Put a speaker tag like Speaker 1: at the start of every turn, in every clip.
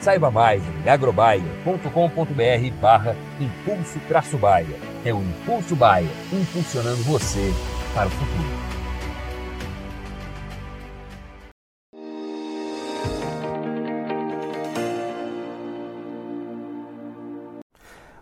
Speaker 1: Saiba mais em agrobaia.com.br barra impulso traço baia. É o Impulso Baia, impulsionando você para o futuro.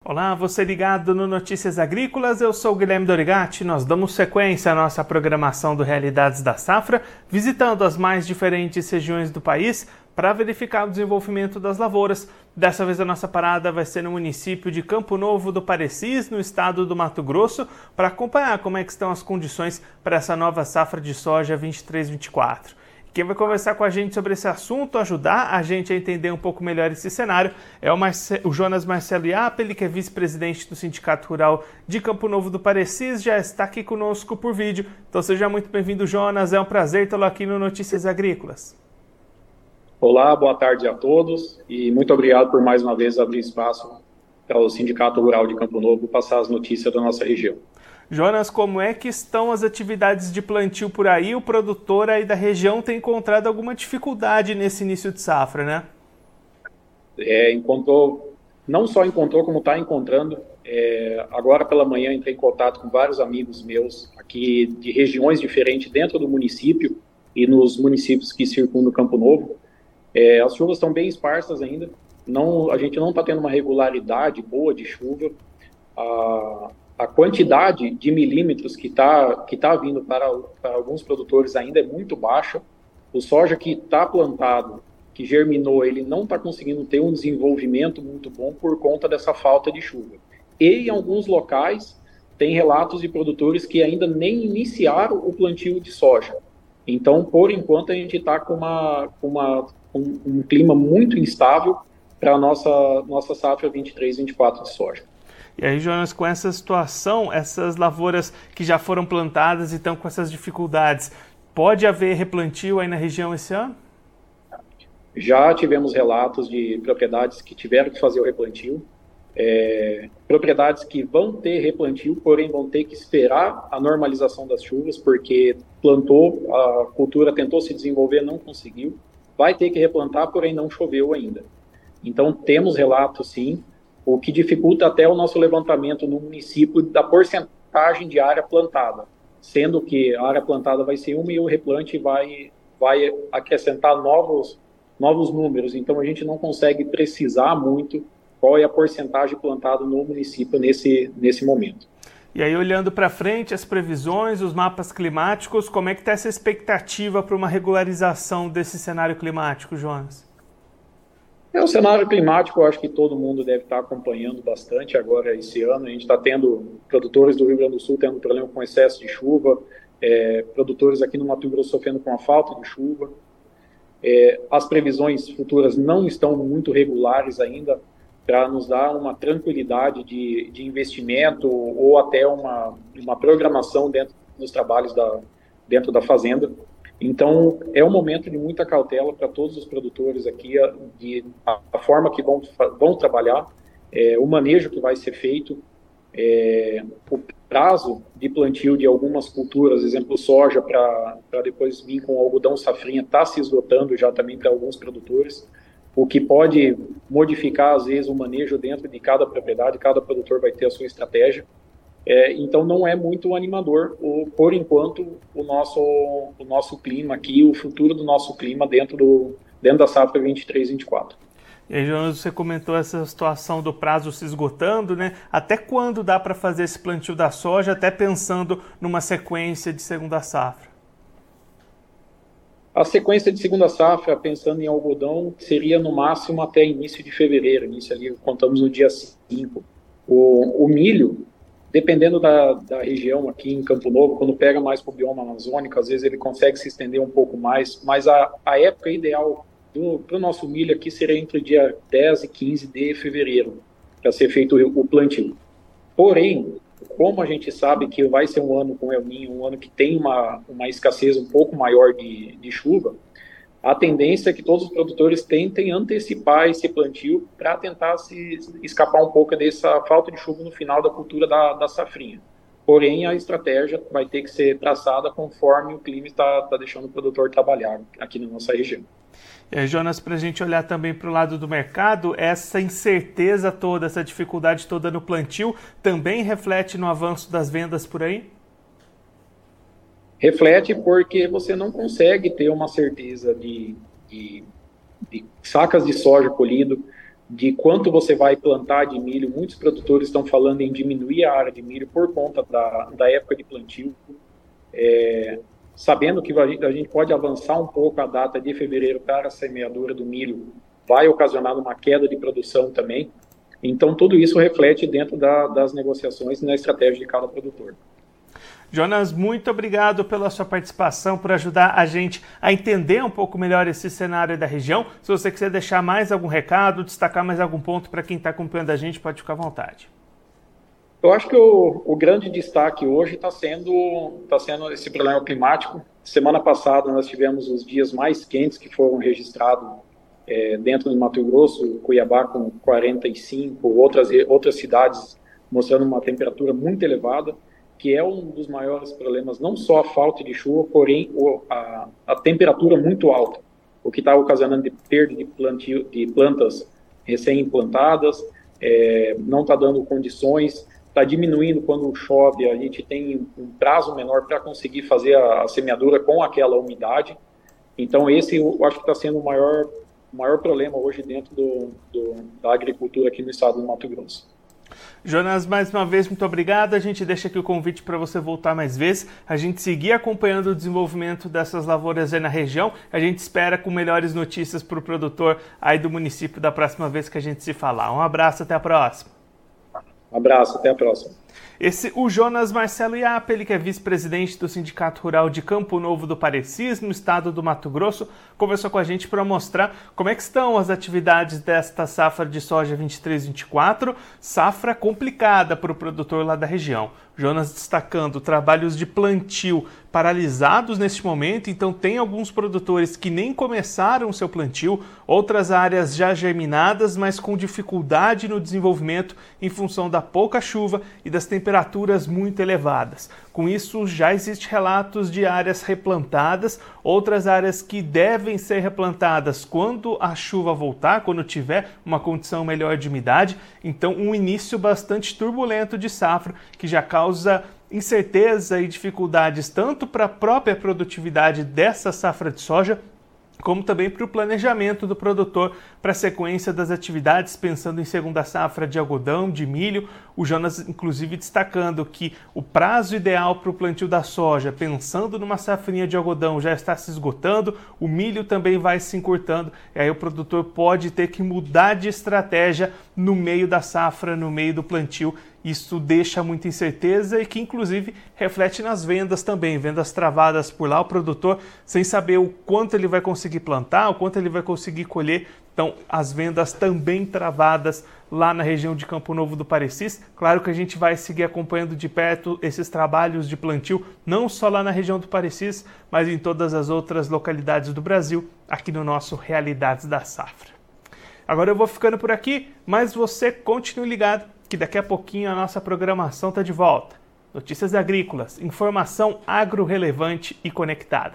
Speaker 2: Olá, você ligado no Notícias Agrícolas, eu sou Guilherme Dorigati. Nós damos sequência à nossa programação do Realidades da Safra, visitando as mais diferentes regiões do país para verificar o desenvolvimento das lavouras. Dessa vez a nossa parada vai ser no município de Campo Novo do Parecis, no estado do Mato Grosso, para acompanhar como é que estão as condições para essa nova safra de soja 23-24. Quem vai conversar com a gente sobre esse assunto, ajudar a gente a entender um pouco melhor esse cenário, é o, Marce o Jonas Marcelo Iapeli, que é vice-presidente do Sindicato Rural de Campo Novo do Parecis, já está aqui conosco por vídeo. Então seja muito bem-vindo, Jonas. É um prazer tê-lo aqui no Notícias Agrícolas.
Speaker 3: Olá, boa tarde a todos e muito obrigado por mais uma vez abrir espaço para o Sindicato Rural de Campo Novo passar as notícias da nossa região.
Speaker 2: Jonas, como é que estão as atividades de plantio por aí? O produtor aí da região tem encontrado alguma dificuldade nesse início de safra, né?
Speaker 3: É, encontrou, não só encontrou, como está encontrando. É, agora pela manhã entrei em contato com vários amigos meus aqui de regiões diferentes dentro do município e nos municípios que circundam o Campo Novo. É, as chuvas estão bem esparsas ainda. Não, a gente não está tendo uma regularidade boa de chuva. A, a quantidade de milímetros que está que tá vindo para, para, alguns produtores ainda é muito baixa. O soja que está plantado, que germinou, ele não está conseguindo ter um desenvolvimento muito bom por conta dessa falta de chuva. E em alguns locais tem relatos de produtores que ainda nem iniciaram o plantio de soja. Então, por enquanto, a gente está com, uma, com uma, um, um clima muito instável para a nossa, nossa safra 23-24 de soja.
Speaker 2: E aí, Jonas, com essa situação, essas lavouras que já foram plantadas e estão com essas dificuldades, pode haver replantio aí na região esse ano?
Speaker 3: Já tivemos relatos de propriedades que tiveram que fazer o replantio, é, propriedades que vão ter replantio, porém vão ter que esperar a normalização das chuvas, porque plantou, a cultura tentou se desenvolver, não conseguiu, vai ter que replantar, porém não choveu ainda. Então temos relatos sim, o que dificulta até o nosso levantamento no município da porcentagem de área plantada, sendo que a área plantada vai ser uma e o replante vai, vai acrescentar novos, novos números. Então a gente não consegue precisar muito qual é a porcentagem plantada no município nesse, nesse momento.
Speaker 2: E aí, olhando para frente, as previsões, os mapas climáticos, como é que está essa expectativa para uma regularização desse cenário climático, Jonas?
Speaker 3: É o cenário climático, eu acho que todo mundo deve estar acompanhando bastante agora esse ano. A gente está tendo produtores do Rio Grande do Sul tendo problema com excesso de chuva, é, produtores aqui no Mato Grosso sofrendo com a falta de chuva. É, as previsões futuras não estão muito regulares ainda para nos dar uma tranquilidade de, de investimento ou até uma, uma programação dentro dos trabalhos da, dentro da fazenda. Então, é um momento de muita cautela para todos os produtores aqui, a, de, a, a forma que vão, vão trabalhar, é, o manejo que vai ser feito, é, o prazo de plantio de algumas culturas, exemplo soja, para depois vir com algodão safrinha, está se esgotando já também para alguns produtores, o que pode modificar, às vezes, o manejo dentro de cada propriedade, cada produtor vai ter a sua estratégia. É, então não é muito animador, o, por enquanto, o nosso, o nosso clima aqui, o futuro do nosso clima dentro, do, dentro da safra 23-24.
Speaker 2: E aí, Jonas, você comentou essa situação do prazo se esgotando, né? Até quando dá para fazer esse plantio da soja, até pensando numa sequência de segunda safra?
Speaker 3: A sequência de segunda safra, pensando em algodão, seria no máximo até início de fevereiro. Início ali, contamos no dia 5. O, o milho, dependendo da, da região aqui em Campo Novo, quando pega mais para o bioma amazônico, às vezes ele consegue se estender um pouco mais, mas a, a época ideal para o nosso milho aqui seria entre o dia 10 e 15 de fevereiro, para ser feito o plantio. Porém, como a gente sabe que vai ser um ano com El Ninho, um ano que tem uma, uma escassez um pouco maior de, de chuva, a tendência é que todos os produtores tentem antecipar esse plantio para tentar se escapar um pouco dessa falta de chuva no final da cultura da, da safrinha. Porém, a estratégia vai ter que ser traçada conforme o clima está tá deixando o produtor trabalhar aqui na nossa região.
Speaker 2: É, Jonas, para a gente olhar também para o lado do mercado, essa incerteza toda, essa dificuldade toda no plantio, também reflete no avanço das vendas por aí?
Speaker 3: Reflete porque você não consegue ter uma certeza de, de, de sacas de soja colhido, de quanto você vai plantar de milho. Muitos produtores estão falando em diminuir a área de milho por conta da, da época de plantio. É, sabendo que a gente pode avançar um pouco a data de fevereiro para a semeadura do milho, vai ocasionar uma queda de produção também. Então, tudo isso reflete dentro da, das negociações e na estratégia de cada produtor.
Speaker 2: Jonas, muito obrigado pela sua participação, por ajudar a gente a entender um pouco melhor esse cenário da região. Se você quiser deixar mais algum recado, destacar mais algum ponto para quem está acompanhando a gente, pode ficar à vontade.
Speaker 3: Eu acho que o, o grande destaque hoje está sendo, tá sendo esse problema climático. Semana passada nós tivemos os dias mais quentes que foram registrados é, dentro do Mato Grosso, Cuiabá com 45, outras, outras cidades mostrando uma temperatura muito elevada, que é um dos maiores problemas, não só a falta de chuva, porém a, a temperatura muito alta, o que está ocasionando de perda de, plantio, de plantas recém-implantadas, é, não está dando condições está diminuindo quando chove, a gente tem um prazo menor para conseguir fazer a, a, semeadura com aquela umidade. Então, esse eu acho que está sendo o maior, maior problema hoje dentro do, do, da agricultura aqui no estado do Mato Grosso.
Speaker 2: Jonas, mais uma vez, muito obrigado. A gente deixa aqui o convite para você voltar mais vezes, a gente seguir acompanhando o desenvolvimento dessas lavouras aí na região. A gente espera com melhores notícias para o produtor aí do município da próxima vez que a gente se falar. Um abraço, até a próxima.
Speaker 3: Um abraço, até a próxima.
Speaker 2: Esse, o Jonas Marcelo Iap, ele que é vice-presidente do Sindicato Rural de Campo Novo do Parecis, no estado do Mato Grosso, conversou com a gente para mostrar como é que estão as atividades desta safra de soja 23-24, safra complicada para o produtor lá da região. Jonas destacando trabalhos de plantio paralisados neste momento, então tem alguns produtores que nem começaram seu plantio, outras áreas já germinadas, mas com dificuldade no desenvolvimento em função da pouca chuva e temperaturas muito elevadas. Com isso, já existem relatos de áreas replantadas, outras áreas que devem ser replantadas quando a chuva voltar, quando tiver uma condição melhor de umidade. Então, um início bastante turbulento de safra que já causa incerteza e dificuldades tanto para a própria produtividade dessa safra de soja como também para o planejamento do produtor para a sequência das atividades, pensando em segunda safra de algodão, de milho. O Jonas, inclusive, destacando que o prazo ideal para o plantio da soja, pensando numa safrinha de algodão, já está se esgotando, o milho também vai se encurtando, e aí o produtor pode ter que mudar de estratégia no meio da safra, no meio do plantio isso deixa muita incerteza e que, inclusive, reflete nas vendas também. Vendas travadas por lá, o produtor sem saber o quanto ele vai conseguir plantar, o quanto ele vai conseguir colher. Então, as vendas também travadas lá na região de Campo Novo do Parecis. Claro que a gente vai seguir acompanhando de perto esses trabalhos de plantio, não só lá na região do Parecis, mas em todas as outras localidades do Brasil, aqui no nosso Realidades da Safra. Agora eu vou ficando por aqui, mas você continue ligado que daqui a pouquinho a nossa programação está de volta. Notícias agrícolas, informação agro-relevante e conectada.